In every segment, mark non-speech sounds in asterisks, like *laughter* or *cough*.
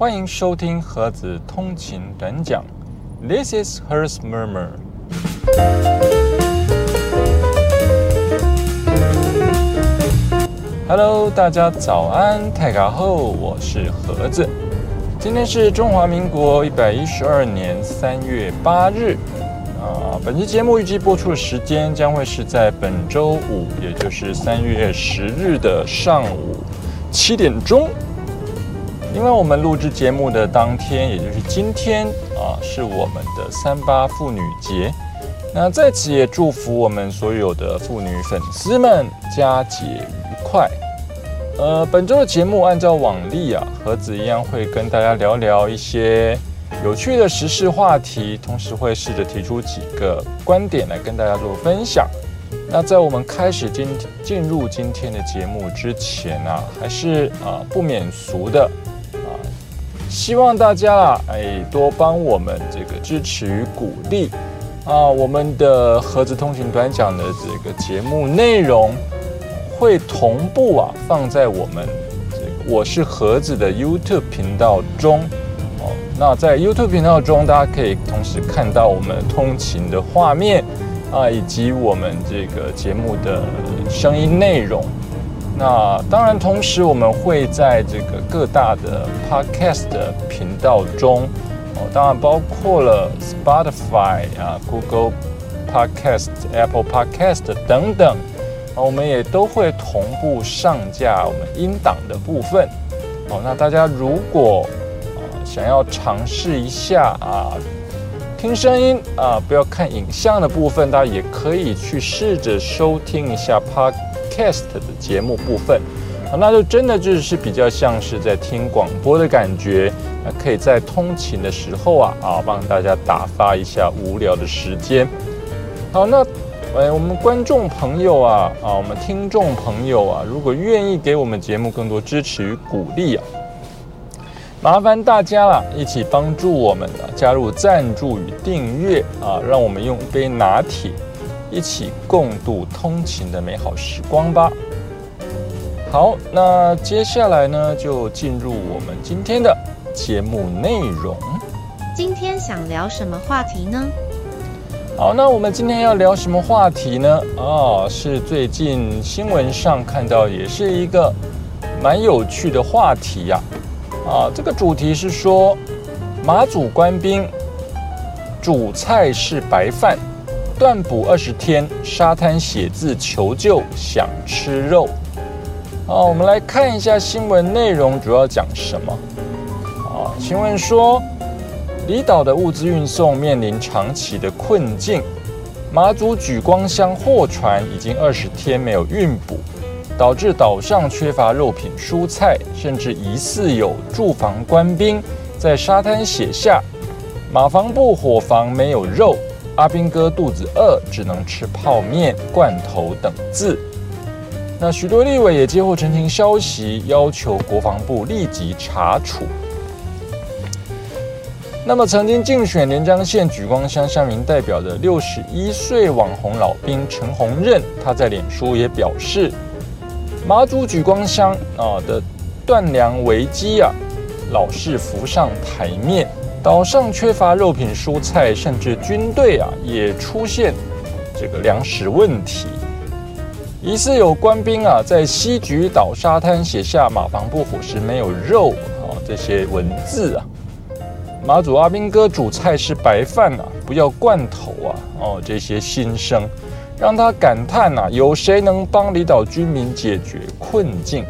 欢迎收听盒子通勤短讲，This is Hers Murmur。Hello，大家早安，泰卡后，我是盒子。今天是中华民国一百一十二年三月八日。啊，本期节目预计播出的时间将会是在本周五，也就是三月十日的上午七点钟。因为我们录制节目的当天，也就是今天啊，是我们的三八妇女节。那在此也祝福我们所有的妇女粉丝们佳节愉快。呃，本周的节目按照往例啊，盒子一样会跟大家聊聊一些有趣的时事话题，同时会试着提出几个观点来跟大家做分享。那在我们开始今进入今天的节目之前啊，还是啊不免俗的。希望大家啊，哎，多帮我们这个支持与鼓励啊！我们的盒子通勤短讲的这个节目内容会同步啊放在我们这个我是盒子的 YouTube 频道中哦。那在 YouTube 频道中，大家可以同时看到我们通勤的画面啊，以及我们这个节目的声音内容。那当然，同时我们会在这个各大的 podcast 频道中，哦，当然包括了 Spotify 啊、Google Podcast、Apple Podcast 等等，啊，我们也都会同步上架我们音档的部分。哦，那大家如果啊想要尝试一下啊听声音啊不要看影像的部分，大家也可以去试着收听一下 Pod。Cast 的节目部分，那就真的就是比较像是在听广播的感觉，那可以在通勤的时候啊啊，帮大家打发一下无聊的时间。好，那呃，我们观众朋友啊啊，我们听众朋友啊，如果愿意给我们节目更多支持与鼓励啊，麻烦大家啦，一起帮助我们啊，加入赞助与订阅啊，让我们用杯拿铁。一起共度通勤的美好时光吧。好，那接下来呢，就进入我们今天的节目内容。今天想聊什么话题呢？好，那我们今天要聊什么话题呢？啊，是最近新闻上看到，也是一个蛮有趣的话题呀。啊，这个主题是说，马祖官兵主菜是白饭。断补二十天，沙滩写字求救，想吃肉。好，我们来看一下新闻内容，主要讲什么？啊，新闻说，离岛的物资运送面临长期的困境，马祖举光乡货船已经二十天没有运补，导致岛上缺乏肉品蔬菜，甚至疑似有驻防官兵在沙滩写下马房部伙房没有肉。阿兵哥肚子饿，只能吃泡面、罐头等字。那许多立委也接获澄清消息，要求国防部立即查处。那么，曾经竞选连江县举光乡乡民代表的六十一岁网红老兵陈宏任，他在脸书也表示，马祖举光乡啊的断粮危机啊，老是浮上台面。岛上缺乏肉品、蔬菜，甚至军队啊也出现这个粮食问题。疑似有官兵啊在西局岛沙滩写下“马房部伙食没有肉”啊这些文字啊。马祖阿兵哥煮菜是白饭啊，不要罐头啊哦这些心声，让他感叹呐：有谁能帮离岛居民解决困境？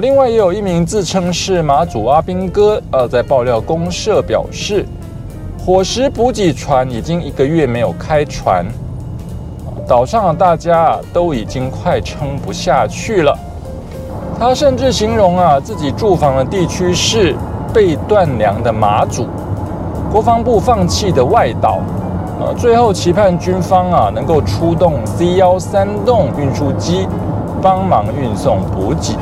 另外也有一名自称是马祖阿兵哥，呃，在爆料公社表示，伙食补给船已经一个月没有开船，岛上的大家都已经快撑不下去了。他甚至形容啊自己驻防的地区是被断粮的马祖，国防部放弃的外岛，呃，最后期盼军方啊能够出动 C 幺三栋运输机帮忙运送补给。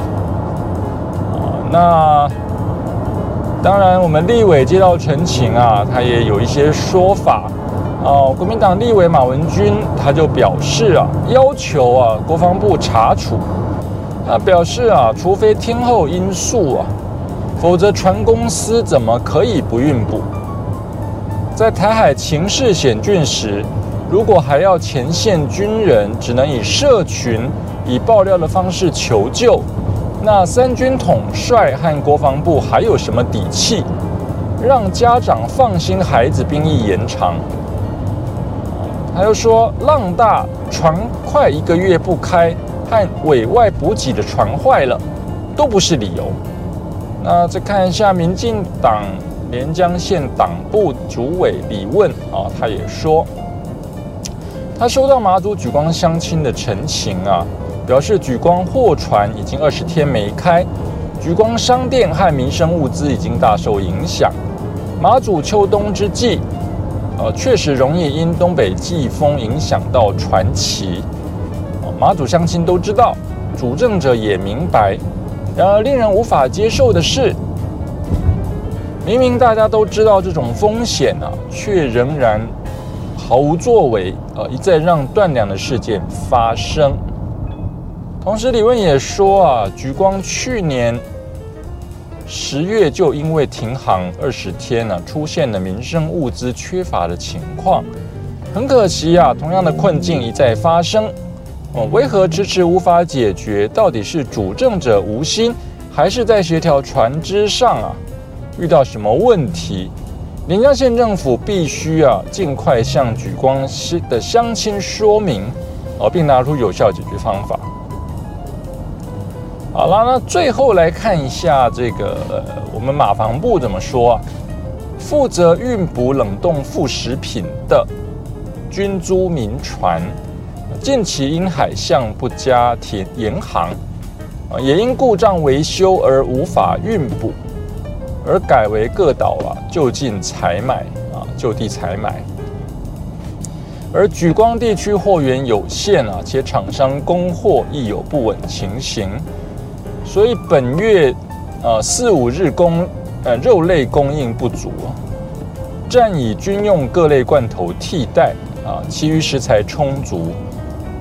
那当然，我们立委接到陈情啊，他也有一些说法哦。国民党立委马文君他就表示啊，要求啊国防部查处啊，表示啊，除非天后因素啊，否则船公司怎么可以不运补？在台海情势险峻时，如果还要前线军人只能以社群、以爆料的方式求救，那三军统帅和国防部还有什么底气，让家长放心孩子兵役延长？他又说，浪大船快一个月不开，和委外补给的船坏了，都不是理由。那再看一下民进党连江县党部主委李问啊，他也说，他收到马祖举光乡亲的陈情啊，表示举光货船已经二十天没开，举光商店和民生物资已经大受影响。马祖秋冬之际。呃，确实容易因东北季风影响到传奇。马祖乡亲都知道，主政者也明白。然而，令人无法接受的是，明明大家都知道这种风险啊，却仍然毫无作为，呃，一再让断粮的事件发生。同时，李问也说啊，举光去年。十月就因为停航二十天呢，出现了民生物资缺乏的情况，很可惜啊，同样的困境一再发生。哦，为何迟迟无法解决？到底是主政者无心，还是在协调船只上啊遇到什么问题？连江县政府必须啊尽快向举光的乡亲说明，哦，并拿出有效解决方法。好了，那最后来看一下这个我们马房部怎么说？负责运补冷冻副食品的军租民船，近期因海象不佳停延航，啊，也因故障维修而无法运补，而改为各岛啊就近采买啊就地采买，而举光地区货源有限啊，且厂商供货亦有不稳情形。所以本月，呃四五日供，呃肉类供应不足，暂以军用各类罐头替代，啊其余食材充足。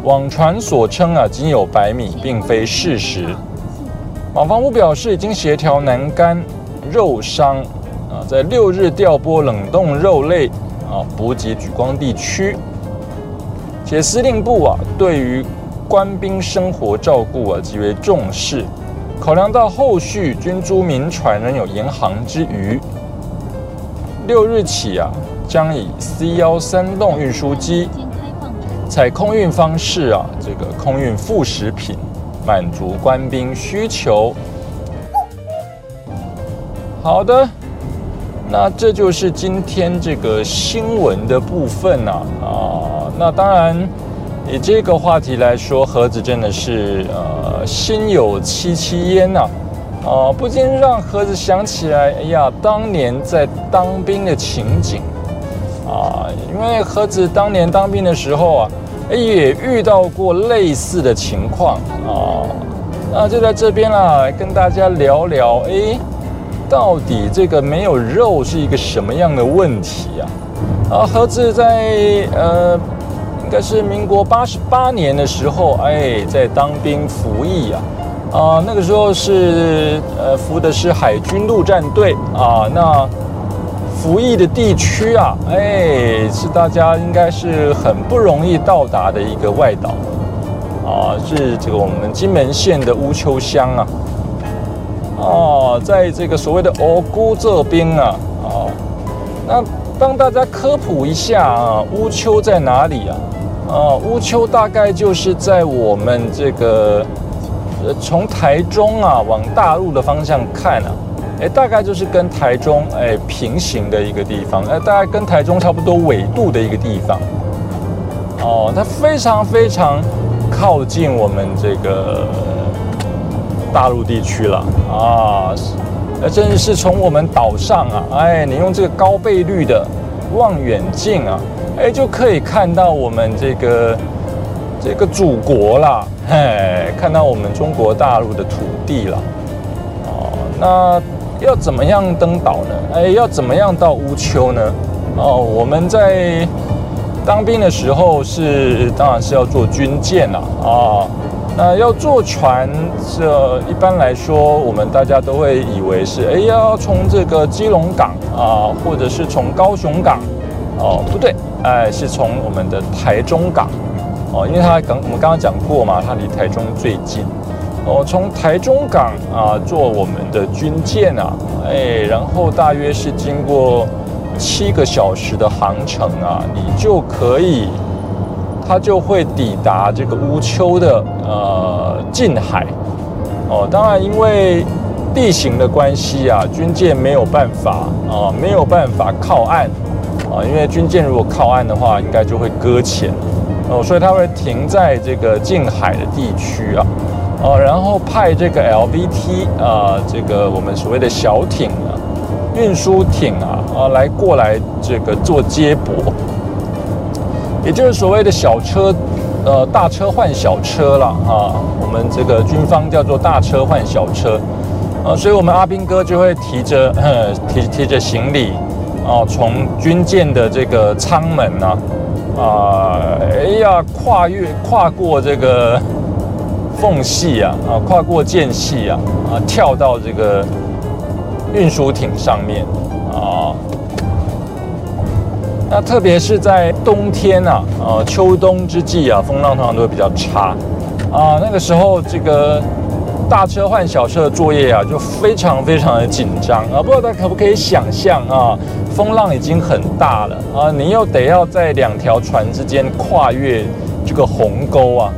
网传所称啊仅有白米，并非事实。马房屋表示已经协调南干肉商，啊在六日调拨冷冻肉类，啊补给举光地区。且司令部啊对于官兵生活照顾啊极为重视。考量到后续军租民船仍有延航之余，六日起啊，将以 C 幺三栋运输机采空运方式啊，这个空运副食品，满足官兵需求。好的，那这就是今天这个新闻的部分呐啊，那当然。以这个话题来说，盒子真的是呃心有戚戚焉呐，啊，不禁让盒子想起来，哎呀，当年在当兵的情景啊，因为盒子当年当兵的时候啊，也遇到过类似的情况啊，那就在这边啦，跟大家聊聊，哎，到底这个没有肉是一个什么样的问题啊？啊，盒子在呃。应该是民国八十八年的时候，哎，在当兵服役啊，啊，那个时候是呃服的是海军陆战队啊，那服役的地区啊，哎，是大家应该是很不容易到达的一个外岛。啊，是这个我们金门县的乌丘乡啊，哦，在这个所谓的欧姑这边啊，啊，那帮大家科普一下啊，乌丘在哪里啊？哦，乌丘大概就是在我们这个，呃，从台中啊往大陆的方向看啊，哎，大概就是跟台中哎平行的一个地方，哎，大概跟台中差不多纬度的一个地方。哦，它非常非常靠近我们这个大陆地区了啊，呃，真的是从我们岛上啊，哎，你用这个高倍率的望远镜啊。哎，就可以看到我们这个这个祖国啦，嘿，看到我们中国大陆的土地了。哦，那要怎么样登岛呢？哎，要怎么样到乌丘呢？哦，我们在当兵的时候是，当然是要坐军舰啦。啊，那要坐船，这一般来说，我们大家都会以为是，哎，要从这个基隆港啊，或者是从高雄港，哦，不对，哎，是从我们的台中港，哦，因为它刚我们刚刚讲过嘛，它离台中最近，哦，从台中港啊坐我们的军舰啊，哎，然后大约是经过七个小时的航程啊，你就可以。它就会抵达这个乌丘的呃近海哦，当然因为地形的关系啊，军舰没有办法啊，没有办法靠岸啊，因为军舰如果靠岸的话，应该就会搁浅哦，所以它会停在这个近海的地区啊，哦，然后派这个 LVT 啊，这个我们所谓的小艇啊，运输艇啊啊来过来这个做接驳。也就是所谓的小车，呃，大车换小车了啊。我们这个军方叫做大车换小车，啊，所以我们阿兵哥就会提着 *laughs* 提提着行李，啊，从军舰的这个舱门呐，啊，哎呀，跨越跨过这个缝隙啊，啊，跨过间隙啊，啊，跳到这个运输艇上面啊。那特别是在冬天呐，呃，秋冬之际啊，风浪通常都会比较差，啊，那个时候这个大车换小车的作业啊，就非常非常的紧张啊。不知道大家可不可以想象啊，风浪已经很大了啊，你又得要在两条船之间跨越这个鸿沟啊，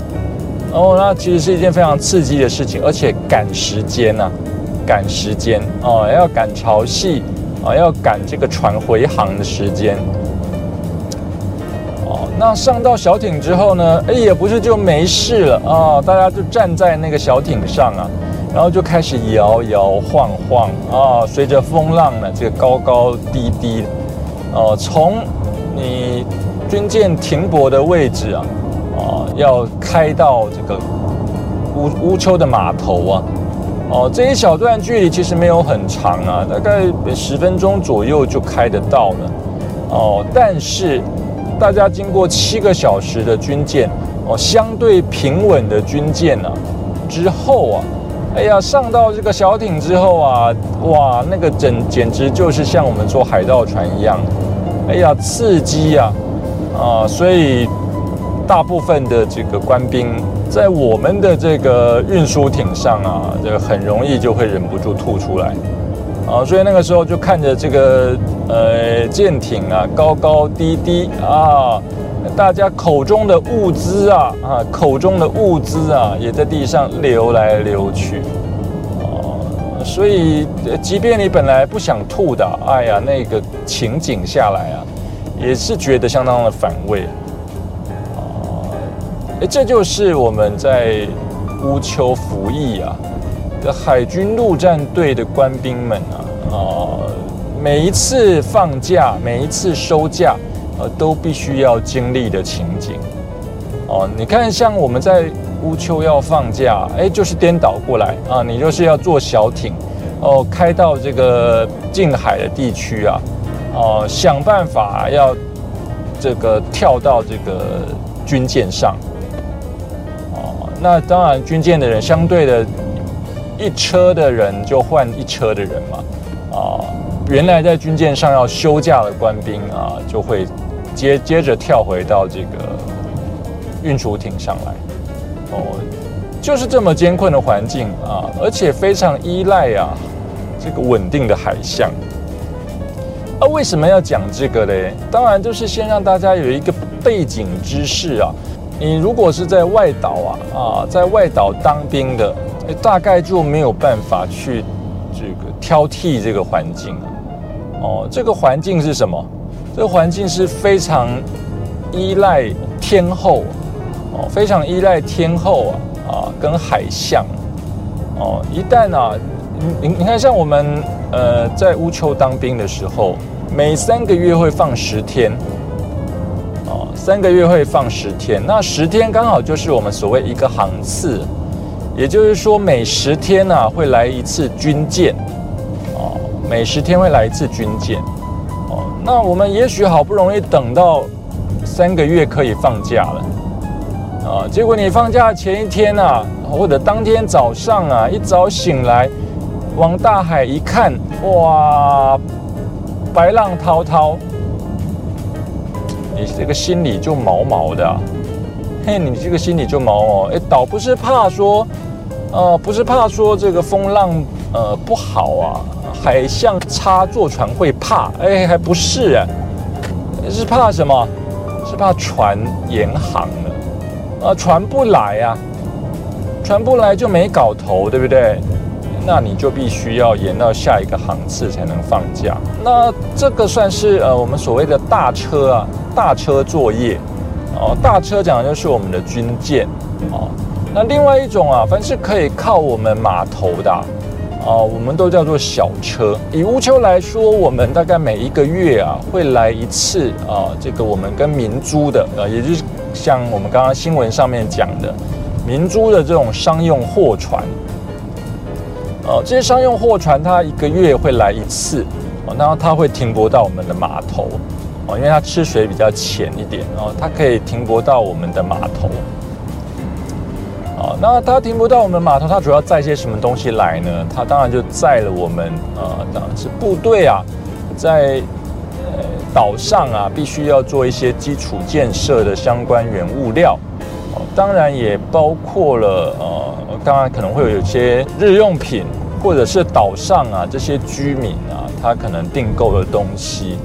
哦，那其实是一件非常刺激的事情，而且赶时间呐，赶时间哦，要赶潮汐啊，要赶这个船回航的时间。那上到小艇之后呢？哎，也不是就没事了啊！大家就站在那个小艇上啊，然后就开始摇摇晃晃啊，随着风浪呢，这个高高低低，哦，从你军舰停泊的位置啊，啊，要开到这个乌乌丘的码头啊，哦，这一小段距离其实没有很长啊，大概十分钟左右就开得到了，哦，但是。大家经过七个小时的军舰哦，相对平稳的军舰呢，之后啊，哎呀，上到这个小艇之后啊，哇，那个整简直就是像我们坐海盗船一样，哎呀，刺激呀，啊，所以大部分的这个官兵在我们的这个运输艇上啊，这个很容易就会忍不住吐出来。啊，所以那个时候就看着这个呃舰艇啊，高高低低啊，大家口中的物资啊啊，口中的物资啊，也在地上流来流去，啊，所以即便你本来不想吐的，哎呀，那个情景下来啊，也是觉得相当的反胃，啊，哎，这就是我们在乌丘服役啊。海军陆战队的官兵们啊，啊，每一次放假，每一次收假，呃，都必须要经历的情景。哦，你看，像我们在乌丘要放假，哎，就是颠倒过来啊，你就是要坐小艇，哦，开到这个近海的地区啊，哦，想办法要这个跳到这个军舰上。哦，那当然，军舰的人相对的。一车的人就换一车的人嘛，啊，原来在军舰上要休假的官兵啊，就会接接着跳回到这个运输艇上来，哦，就是这么艰困的环境啊，而且非常依赖啊这个稳定的海象。那为什么要讲这个嘞？当然就是先让大家有一个背景知识啊，你如果是在外岛啊啊，在外岛当兵的。大概就没有办法去这个挑剔这个环境了哦，这个环境是什么？这个环境是非常依赖天候哦，非常依赖天候啊啊，跟海象哦。一旦啊，你你看，像我们呃在乌丘当兵的时候，每三个月会放十天哦，三个月会放十天，那十天刚好就是我们所谓一个航次。也就是说，每十天呢会来一次军舰，哦，每十天会来一次军舰，哦，那我们也许好不容易等到三个月可以放假了，啊，结果你放假前一天啊，或者当天早上啊，一早醒来，往大海一看，哇，白浪滔滔，你这个心里就毛毛的，嘿，你这个心里就毛毛。哎，倒不是怕说，呃，不是怕说这个风浪呃不好啊，海象差，坐船会怕，哎，还不是啊，是怕什么？是怕船延航了。啊，船不来呀，船不来就没搞头，对不对？那你就必须要延到下一个航次才能放假。那这个算是呃我们所谓的大车啊，大车作业哦。大车讲的就是我们的军舰哦。那另外一种啊，凡是可以靠我们码头的啊，我们都叫做小车。以乌丘来说，我们大概每一个月啊会来一次啊，这个我们跟民租的啊，也就是。像我们刚刚新闻上面讲的，明珠的这种商用货船，哦，这些商用货船它一个月会来一次，哦，然后它会停泊到我们的码头，哦，因为它吃水比较浅一点，哦，它可以停泊到我们的码头，那它停泊到我们码头，它主要载些什么东西来呢？它当然就载了我们，呃，当然是部队啊，在呃。岛上啊，必须要做一些基础建设的相关原物料，当然也包括了呃，当然可能会有一些日用品，或者是岛上啊这些居民啊，他可能订购的东西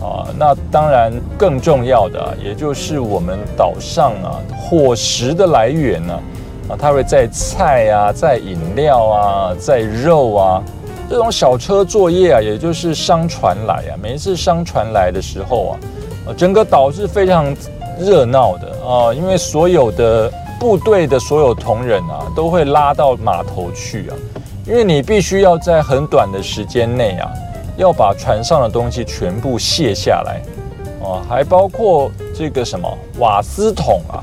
啊，那当然更重要的，也就是我们岛上啊伙食的来源呢，它会在菜啊，在饮料啊，在肉啊。这种小车作业啊，也就是商船来啊，每一次商船来的时候啊，整个岛是非常热闹的啊，因为所有的部队的所有同仁啊，都会拉到码头去啊，因为你必须要在很短的时间内啊，要把船上的东西全部卸下来啊，还包括这个什么瓦斯桶啊，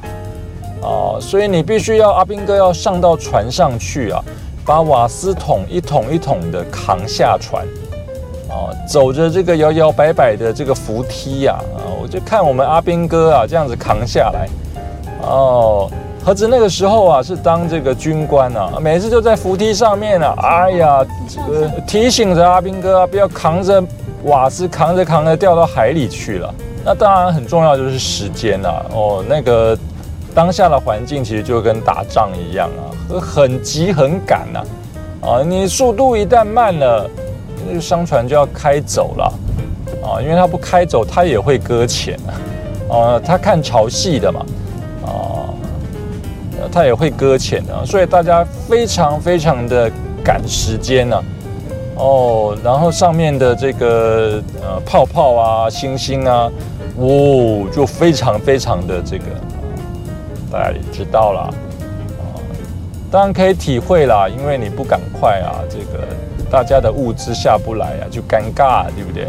啊，所以你必须要阿兵哥要上到船上去啊。把瓦斯桶一桶一桶的扛下船，啊，走着这个摇摇摆摆的这个扶梯呀，啊，我就看我们阿兵哥啊这样子扛下来，哦，何止那个时候啊是当这个军官啊，每次就在扶梯上面啊，哎呀，这个提醒着阿兵哥啊，不要扛着瓦斯扛着扛着掉到海里去了。那当然很重要就是时间啊，哦，那个。当下的环境其实就跟打仗一样啊，很急很赶呐，啊，你速度一旦慢了，那个商船就要开走了，啊，因为它不开走，它也会搁浅啊，啊，它看潮汐的嘛，啊，它也会搁浅的，所以大家非常非常的赶时间呢，哦，然后上面的这个呃泡泡啊、星星啊，哦，就非常非常的这个。大家也知道了，啊，当然可以体会啦，因为你不赶快啊，这个大家的物资下不来啊，就尴尬，对不对？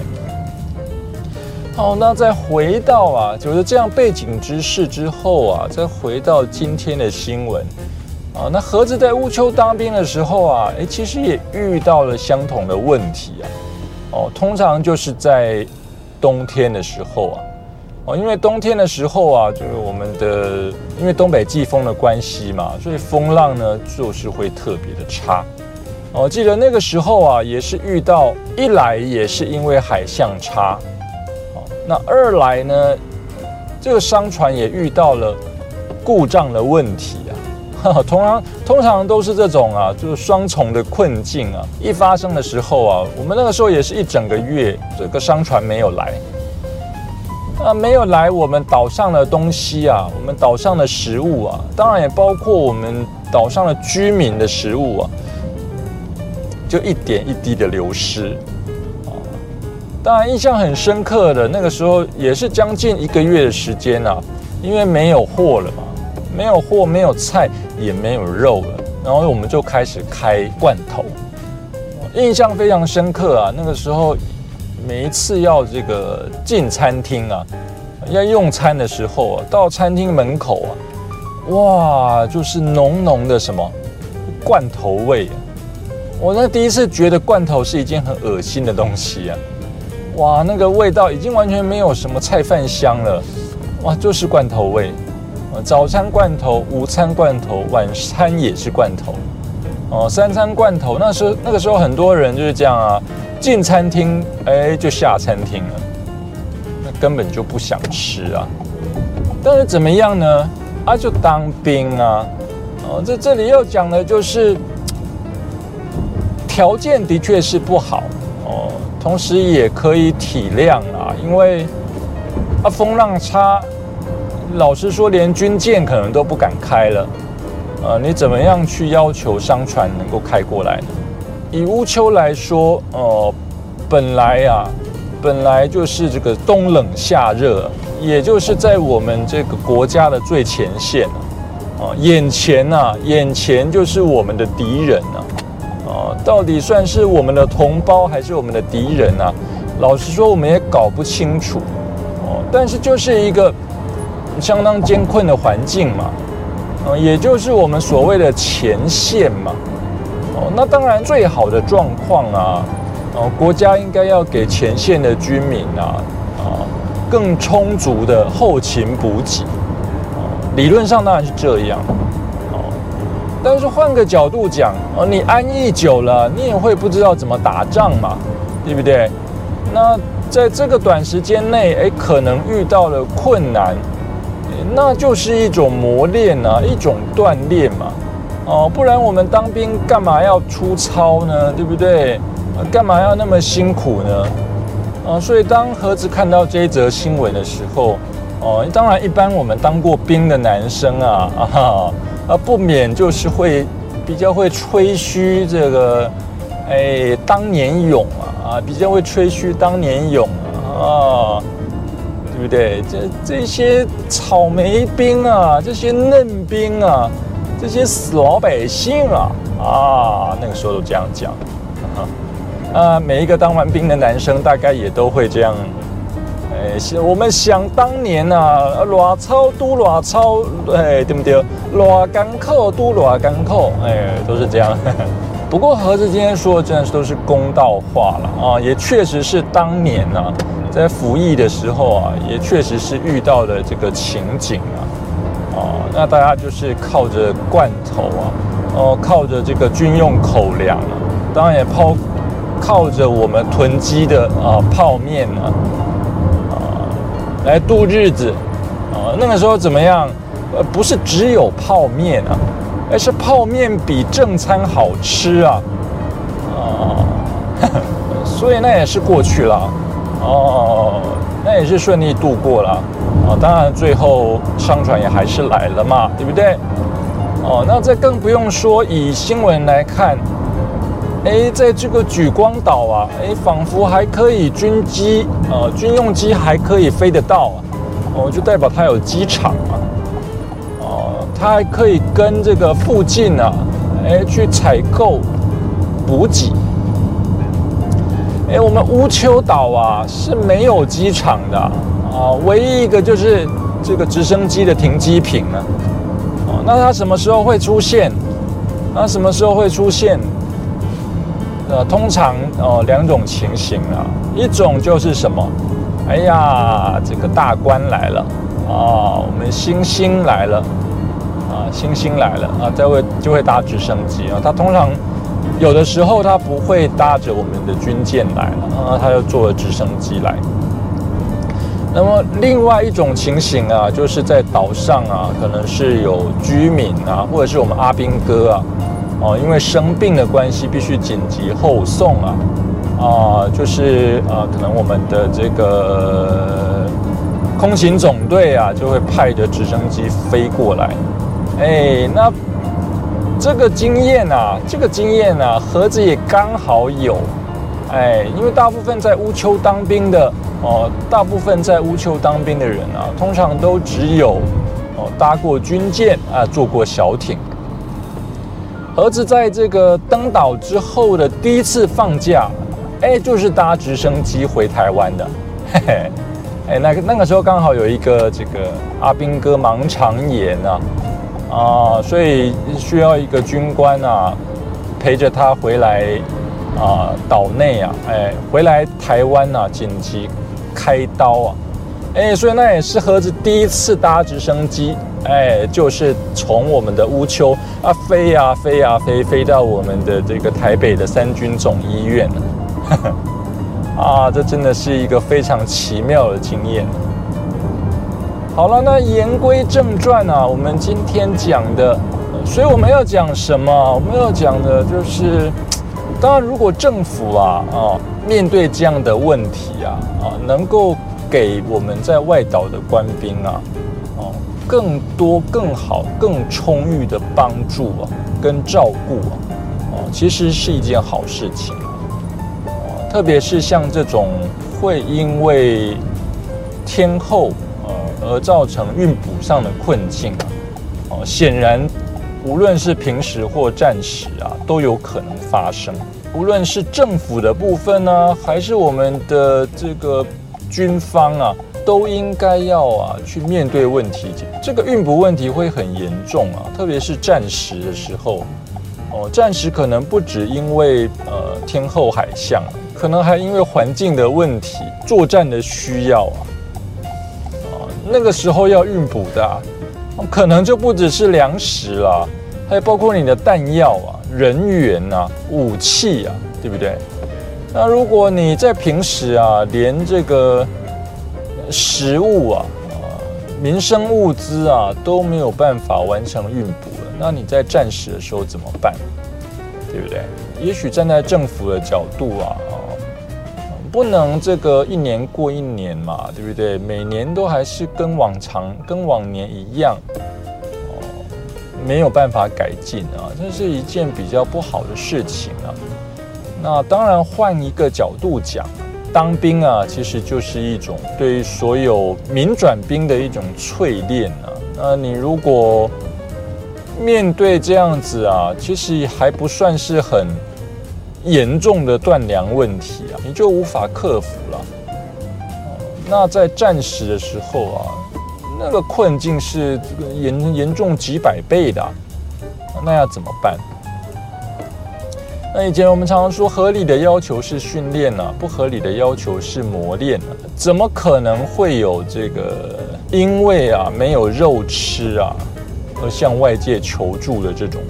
好，那再回到啊，就是这样背景知识之后啊，再回到今天的新闻啊，那盒子在乌丘当兵的时候啊，哎，其实也遇到了相同的问题啊，哦，通常就是在冬天的时候啊。哦，因为冬天的时候啊，就是我们的因为东北季风的关系嘛，所以风浪呢就是会特别的差。哦，记得那个时候啊，也是遇到一来也是因为海象差，哦，那二来呢，这个商船也遇到了故障的问题啊。*laughs* 通常通常都是这种啊，就是双重的困境啊。一发生的时候啊，我们那个时候也是一整个月，这个商船没有来。啊，没有来我们岛上的东西啊，我们岛上的食物啊，当然也包括我们岛上的居民的食物啊，就一点一滴的流失啊。当然印象很深刻的那个时候，也是将近一个月的时间啊，因为没有货了嘛，没有货，没有菜，也没有肉了，然后我们就开始开罐头，印象非常深刻啊，那个时候。每一次要这个进餐厅啊，要用餐的时候啊，到餐厅门口啊，哇，就是浓浓的什么罐头味。我那第一次觉得罐头是一件很恶心的东西啊，哇，那个味道已经完全没有什么菜饭香了，哇，就是罐头味。早餐罐头、午餐罐头、晚餐也是罐头，哦，三餐罐头。那时候那个时候很多人就是这样啊，进餐厅哎就下餐厅了，那根本就不想吃啊。但是怎么样呢？啊，就当兵啊。哦，在这里要讲的就是条件的确是不好哦，同时也可以体谅啊，因为啊风浪差。老实说，连军舰可能都不敢开了，呃，你怎么样去要求商船能够开过来呢？以乌丘来说，呃，本来呀，本来就是这个冬冷夏热，也就是在我们这个国家的最前线啊，眼前呐，眼前就是我们的敌人呐，啊，到底算是我们的同胞还是我们的敌人呢？老实说，我们也搞不清楚，哦，但是就是一个。相当艰困的环境嘛，嗯，也就是我们所谓的前线嘛，那当然最好的状况啊，哦，国家应该要给前线的居民啊，啊，更充足的后勤补给，哦，理论上当然是这样，哦，但是换个角度讲，哦，你安逸久了，你也会不知道怎么打仗嘛，对不对？那在这个短时间内，哎，可能遇到了困难。那就是一种磨练啊，一种锻炼，哦，不然我们当兵干嘛要出操呢？对不对？干嘛要那么辛苦呢？啊，所以当盒子看到这一则新闻的时候，哦，当然一般我们当过兵的男生啊，*laughs* 啊，啊，不免就是会比较会吹嘘这个，哎，当年勇啊，啊，比较会吹嘘当年勇啊。对不对？这这些草莓兵啊，这些嫩兵啊，这些死老百姓啊，啊，那个时候都这样讲，*laughs* 啊，每一个当完兵的男生大概也都会这样，哎，我们想当年啊，偌操都偌操，哎，对不对？偌干扣都偌干扣，哎，都是这样。*laughs* 不过盒子今天说的真的是都是公道话了啊，也确实是当年呢。在服役的时候啊，也确实是遇到的这个情景啊，啊，那大家就是靠着罐头啊，哦，靠着这个军用口粮啊，当然也抛靠着我们囤积的啊泡面啊，啊，来度日子啊。那个时候怎么样？呃，不是只有泡面啊，而是泡面比正餐好吃啊，啊，*laughs* 所以那也是过去了。哦，那也是顺利度过了啊！当然，最后商船也还是来了嘛，对不对？哦，那这更不用说，以新闻来看，哎，在这个举光岛啊，哎，仿佛还可以军机，呃，军用机还可以飞得到啊，哦，就代表它有机场嘛，哦，它还可以跟这个附近啊，哎，去采购补给。哎，我们乌丘岛啊是没有机场的啊，唯一一个就是这个直升机的停机坪呢。哦，那它什么时候会出现？那什么时候会出现？呃，通常哦两种情形啊，一种就是什么？哎呀，这个大官来了啊，我们星星来了啊，星星来了啊，再会就会搭直升机啊，它通常。有的时候他不会搭着我们的军舰来了，啊，他就坐直升机来。那么另外一种情形啊，就是在岛上啊，可能是有居民啊，或者是我们阿兵哥啊，哦，因为生病的关系，必须紧急后送啊，啊，就是啊，可能我们的这个空勤总队啊，就会派着直升机飞过来，哎，那。这个经验啊，这个经验啊，盒子也刚好有，哎，因为大部分在乌丘当兵的哦，大部分在乌丘当兵的人啊，通常都只有哦搭过军舰啊，坐过小艇。盒子在这个登岛之后的第一次放假，哎，就是搭直升机回台湾的，嘿嘿，哎，那个那个时候刚好有一个这个阿兵哥盲肠炎啊。啊，所以需要一个军官啊，陪着他回来啊，岛内啊，哎，回来台湾啊，紧急开刀啊，哎，所以那也是盒子第一次搭直升机哎，就是从我们的乌丘啊飞呀飞呀飞，飞到我们的这个台北的三军总医院 *laughs* 啊，这真的是一个非常奇妙的经验。好了，那言归正传啊，我们今天讲的，所以我们要讲什么？我们要讲的就是，当然，如果政府啊啊面对这样的问题啊啊，能够给我们在外岛的官兵啊哦更多、更好、更充裕的帮助啊跟照顾啊哦，其实是一件好事情啊。特别是像这种会因为天后。而造成运补上的困境啊，哦，显然无论是平时或战时啊，都有可能发生。无论是政府的部分呢，还是我们的这个军方啊，都应该要啊去面对问题。这个运补问题会很严重啊，特别是战时的时候，哦，战时可能不止因为呃天后海象，可能还因为环境的问题、作战的需要啊。那个时候要运补的，可能就不只是粮食了，还有包括你的弹药啊、人员啊、武器啊，对不对？那如果你在平时啊，连这个食物啊、民生物资啊都没有办法完成运补了，那你在战时的时候怎么办？对不对？也许站在政府的角度啊。不能这个一年过一年嘛，对不对？每年都还是跟往常、跟往年一样，哦，没有办法改进啊，这是一件比较不好的事情啊。那当然，换一个角度讲，当兵啊，其实就是一种对于所有民转兵的一种淬炼啊。那你如果面对这样子啊，其实还不算是很。严重的断粮问题啊，你就无法克服了。那在战时的时候啊，那个困境是严严重几百倍的，那要怎么办？那以前我们常常说，合理的要求是训练啊，不合理的要求是磨练啊，怎么可能会有这个因为啊没有肉吃啊而向外界求助的这种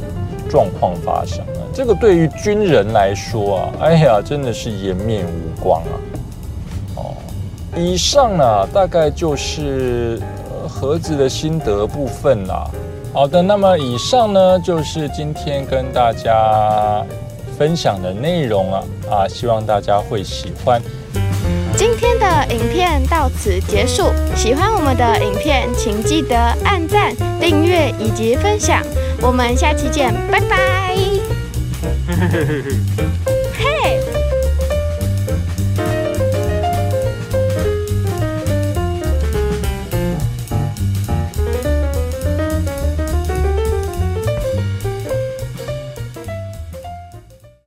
状况发生？这个对于军人来说啊，哎呀，真的是颜面无光啊！哦，以上呢，大概就是盒子的心得部分啦。好的，那么以上呢，就是今天跟大家分享的内容啊啊，希望大家会喜欢。今天的影片到此结束，喜欢我们的影片，请记得按赞、订阅以及分享。我们下期见，拜拜。Hehehehe *laughs*